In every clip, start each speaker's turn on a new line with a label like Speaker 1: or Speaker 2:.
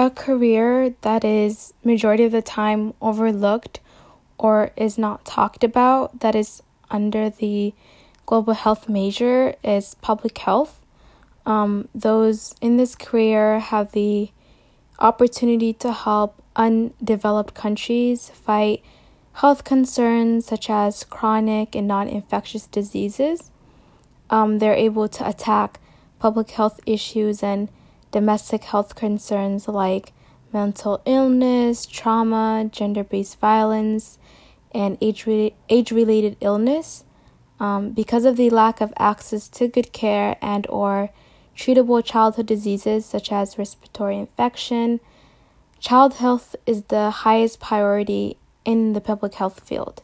Speaker 1: a career that is majority of the time overlooked or is not talked about that is under the global health major is public health. Um, those in this career have the opportunity to help undeveloped countries fight health concerns such as chronic and non infectious diseases. Um, they're able to attack public health issues and domestic health concerns like mental illness, trauma, gender based violence, and age related illness. Um, because of the lack of access to good care and or treatable childhood diseases such as respiratory infection, child health is the highest priority in the public health field.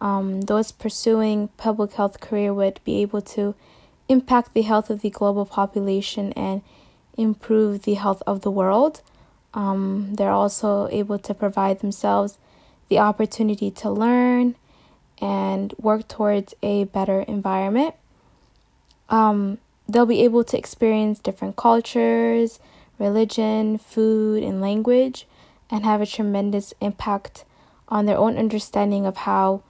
Speaker 1: Um, those pursuing public health career would be able to impact the health of the global population and improve the health of the world. Um, they're also able to provide themselves the opportunity to learn and work towards a better environment. Um, they'll be able to experience different cultures, religion, food, and language, and have a tremendous impact on their own understanding of how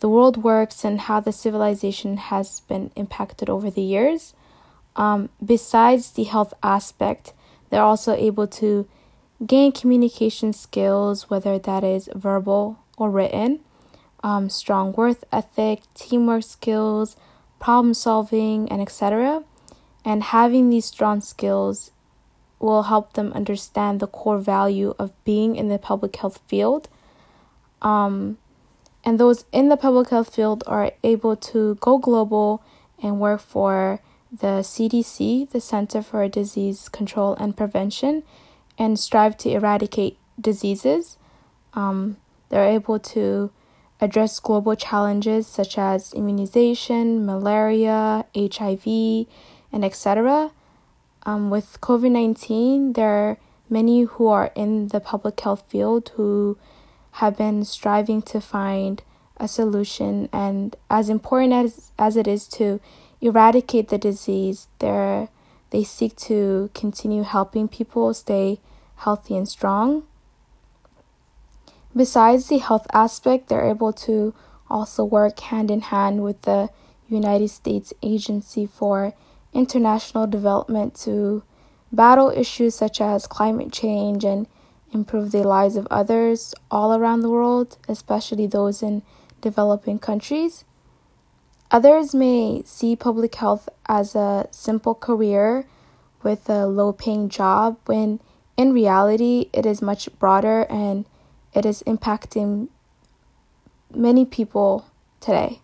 Speaker 1: the world works and how the civilization has been impacted over the years. Um, besides the health aspect, they're also able to gain communication skills, whether that is verbal or written, um, strong work ethic, teamwork skills, problem solving, and etc. And having these strong skills will help them understand the core value of being in the public health field. Um, and those in the public health field are able to go global and work for the CDC, the Center for Disease Control and Prevention, and strive to eradicate diseases. Um, they're able to address global challenges such as immunization, malaria, HIV, and etc. Um, with COVID 19, there are many who are in the public health field who have been striving to find a solution. And as important as, as it is to eradicate the disease, they they seek to continue helping people stay healthy and strong. Besides the health aspect, they're able to also work hand in hand with the United States Agency for International Development to battle issues such as climate change and improve the lives of others all around the world, especially those in developing countries. Others may see public health as a simple career with a low paying job when in reality it is much broader and it is impacting many people today.